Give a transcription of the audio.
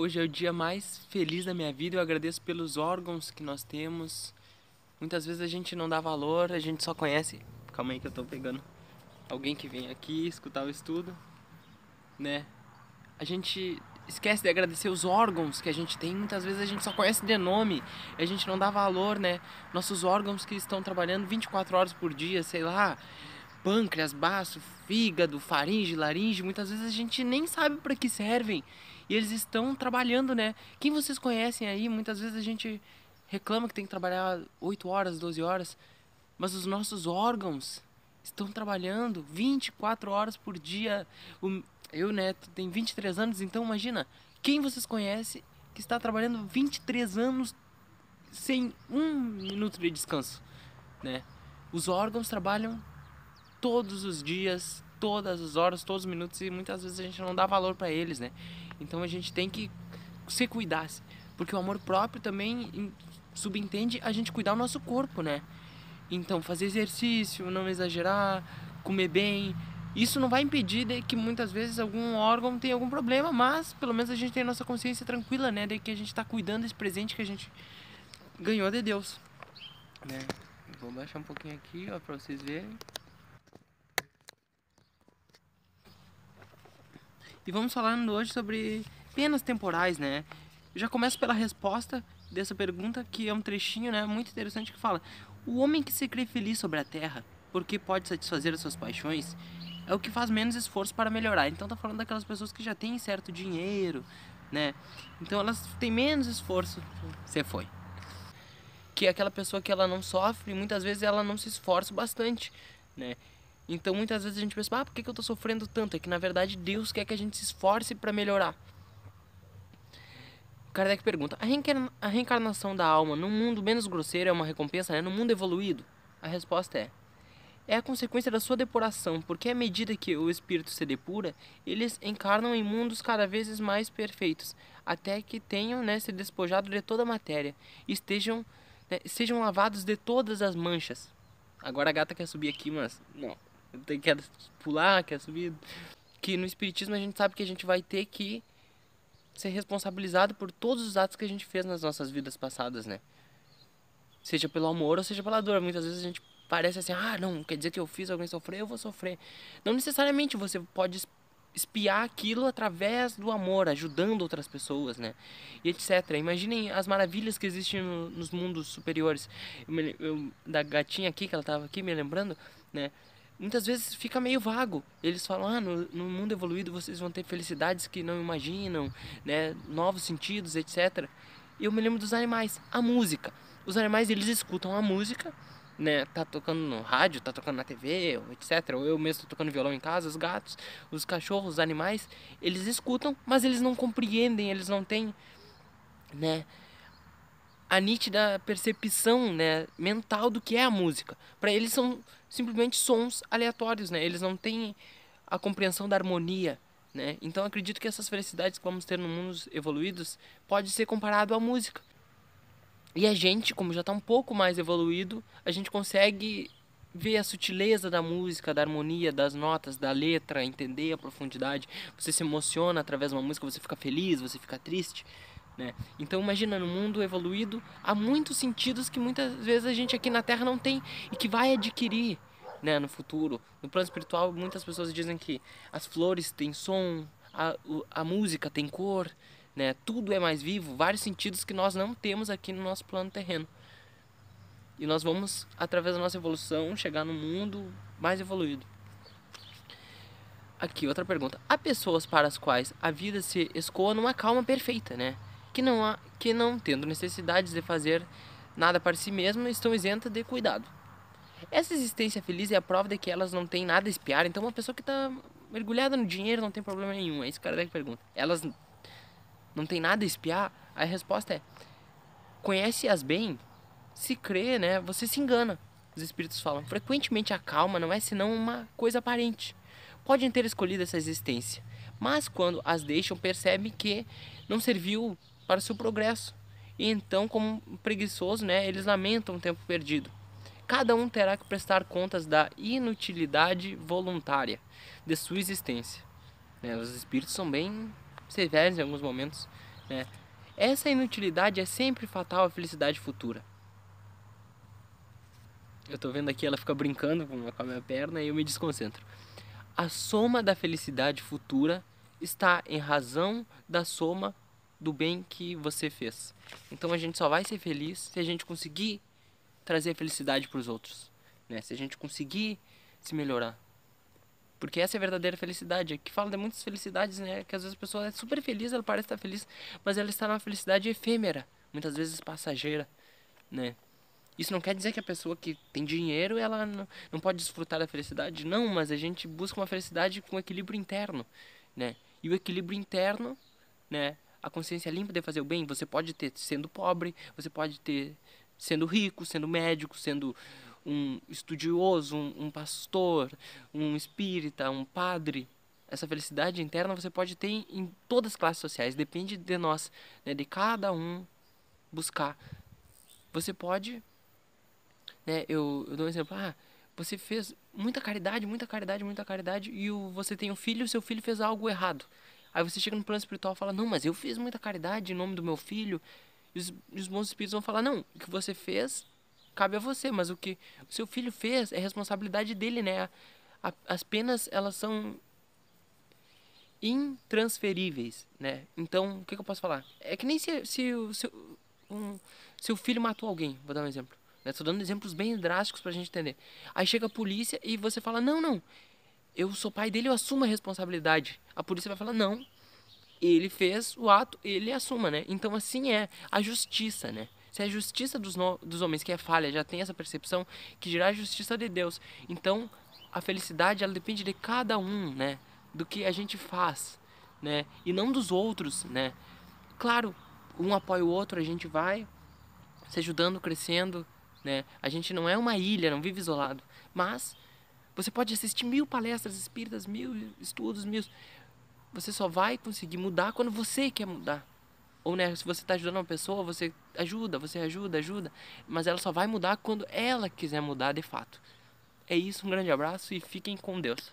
Hoje é o dia mais feliz da minha vida. Eu agradeço pelos órgãos que nós temos. Muitas vezes a gente não dá valor, a gente só conhece. Calma aí que eu tô pegando alguém que vem aqui escutar o estudo, né? A gente esquece de agradecer os órgãos que a gente tem. Muitas vezes a gente só conhece de nome, a gente não dá valor, né? Nossos órgãos que estão trabalhando 24 horas por dia, sei lá, pâncreas, baço, fígado, faringe, laringe, muitas vezes a gente nem sabe para que servem. E eles estão trabalhando, né? Quem vocês conhecem aí, muitas vezes a gente reclama que tem que trabalhar 8 horas, 12 horas, mas os nossos órgãos estão trabalhando 24 horas por dia. Eu, né, tenho 23 anos, então imagina, quem vocês conhecem que está trabalhando 23 anos sem um minuto de descanso, né? Os órgãos trabalham todos os dias, todas as horas, todos os minutos e muitas vezes a gente não dá valor para eles, né? Então a gente tem que se cuidar, porque o amor próprio também subentende a gente cuidar do nosso corpo, né? Então fazer exercício, não exagerar, comer bem, isso não vai impedir de que muitas vezes algum órgão tenha algum problema, mas pelo menos a gente tem a nossa consciência tranquila, né, de que a gente está cuidando desse presente que a gente ganhou de Deus, né? Vou baixar um pouquinho aqui, ó, para vocês verem. E vamos falando hoje sobre penas temporais, né? Eu já começo pela resposta dessa pergunta, que é um trechinho, né, muito interessante que fala: "O homem que se crê feliz sobre a terra, porque pode satisfazer as suas paixões, é o que faz menos esforço para melhorar". Então tá falando daquelas pessoas que já têm certo dinheiro, né? Então elas têm menos esforço. Você foi. Que é aquela pessoa que ela não sofre, muitas vezes ela não se esforça bastante, né? Então muitas vezes a gente pensa, ah, por que, eu estou sofrendo tanto? É que na verdade Deus quer que a gente se esforce para melhorar. Kardec pergunta: a, reencarna a reencarnação da alma num mundo menos grosseiro é uma recompensa, né? No mundo evoluído? A resposta é: é a consequência da sua depuração, porque à medida que o espírito se depura, eles encarnam em mundos cada vez mais perfeitos, até que tenham né, se despojado de toda a matéria estejam, né, sejam lavados de todas as manchas. Agora a gata quer subir aqui, mas não quer pular, quer subir. Que no Espiritismo a gente sabe que a gente vai ter que ser responsabilizado por todos os atos que a gente fez nas nossas vidas passadas, né? Seja pelo amor ou seja pela dor. Muitas vezes a gente parece assim, ah, não, quer dizer que eu fiz alguém sofrer, eu vou sofrer. Não necessariamente você pode espiar aquilo através do amor, ajudando outras pessoas, né? E etc. Imaginem as maravilhas que existem no, nos mundos superiores. Eu, eu, da gatinha aqui, que ela estava aqui me lembrando, né? Muitas vezes fica meio vago. Eles falam, ah, no, no, mundo evoluído vocês vão ter felicidades que não imaginam, né, novos sentidos, etc. E eu me lembro dos animais, a música. Os animais eles escutam a música, né, tá tocando no rádio, tá tocando na TV, etc. Ou eu mesmo tô tocando violão em casa, os gatos, os cachorros, os animais, eles escutam, mas eles não compreendem, eles não têm, né, a nítida percepção né, mental do que é a música. Para eles são simplesmente sons aleatórios, né? Eles não têm a compreensão da harmonia, né? Então acredito que essas felicidades que vamos ter no mundo evoluídos pode ser comparado à música. E a gente, como já está um pouco mais evoluído, a gente consegue ver a sutileza da música, da harmonia, das notas, da letra, entender a profundidade. Você se emociona através de uma música, você fica feliz, você fica triste. Né? Então imagina, no mundo evoluído há muitos sentidos que muitas vezes a gente aqui na Terra não tem e que vai adquirir né, no futuro. No plano espiritual, muitas pessoas dizem que as flores têm som, a, a música tem cor, né? tudo é mais vivo, vários sentidos que nós não temos aqui no nosso plano terreno. E nós vamos, através da nossa evolução, chegar no mundo mais evoluído. Aqui, outra pergunta. Há pessoas para as quais a vida se escoa numa calma perfeita, né? Que não, há, que não tendo necessidades de fazer nada para si mesmas, estão isentas de cuidado. Essa existência feliz é a prova de que elas não têm nada a espiar. Então, uma pessoa que está mergulhada no dinheiro não tem problema nenhum. É isso que o cara pergunta. Elas não têm nada a espiar? A resposta é: conhece-as bem? Se crê, né? Você se engana. Os espíritos falam. Frequentemente a calma não é senão uma coisa aparente. Podem ter escolhido essa existência, mas quando as deixam, percebem que não serviu para seu progresso. E então, como preguiçoso, né, eles lamentam o tempo perdido. Cada um terá que prestar contas da inutilidade voluntária de sua existência. Né, os espíritos são bem severos em alguns momentos né? Essa inutilidade é sempre fatal à felicidade futura. Eu tô vendo aqui ela fica brincando com a minha perna e eu me desconcentro. A soma da felicidade futura está em razão da soma do bem que você fez. Então a gente só vai ser feliz se a gente conseguir trazer felicidade para os outros, né? Se a gente conseguir se melhorar. Porque essa é a verdadeira felicidade. Aqui fala de muitas felicidades, né? Que às vezes a pessoa é super feliz, ela parece estar feliz, mas ela está numa felicidade efêmera, muitas vezes passageira, né? Isso não quer dizer que a pessoa que tem dinheiro, ela não, não pode desfrutar da felicidade. Não, mas a gente busca uma felicidade com equilíbrio interno, né? E o equilíbrio interno, né? A consciência limpa de fazer o bem, você pode ter sendo pobre, você pode ter sendo rico, sendo médico, sendo um estudioso, um, um pastor, um espírita, um padre. Essa felicidade interna você pode ter em, em todas as classes sociais, depende de nós, né? de cada um buscar. Você pode né? Eu, eu dou um exemplo, ah, você fez muita caridade, muita caridade, muita caridade, e o, você tem um filho e seu filho fez algo errado. Aí você chega no plano espiritual e fala, não, mas eu fiz muita caridade em nome do meu filho. E os, e os bons espíritos vão falar, não, o que você fez cabe a você, mas o que o seu filho fez é responsabilidade dele, né? A, as penas, elas são intransferíveis, né? Então, o que, que eu posso falar? É que nem se, se o seu, um, filho matou alguém, vou dar um exemplo. Estou dando exemplos bem drásticos para a gente entender. Aí chega a polícia e você fala: Não, não, eu sou pai dele, eu assumo a responsabilidade. A polícia vai falar: Não, ele fez o ato, ele assuma, né? Então assim é a justiça, né? Se a justiça dos, no, dos homens que é falha já tem essa percepção, que dirá a justiça de Deus. Então a felicidade ela depende de cada um, né? Do que a gente faz, né? E não dos outros, né? Claro, um apoia o outro, a gente vai se ajudando, crescendo, né? A gente não é uma ilha, não vive isolado. Mas você pode assistir mil palestras espíritas, mil estudos, mil. Você só vai conseguir mudar quando você quer mudar. Ou né, se você está ajudando uma pessoa, você ajuda, você ajuda, ajuda. Mas ela só vai mudar quando ela quiser mudar de fato. É isso, um grande abraço e fiquem com Deus.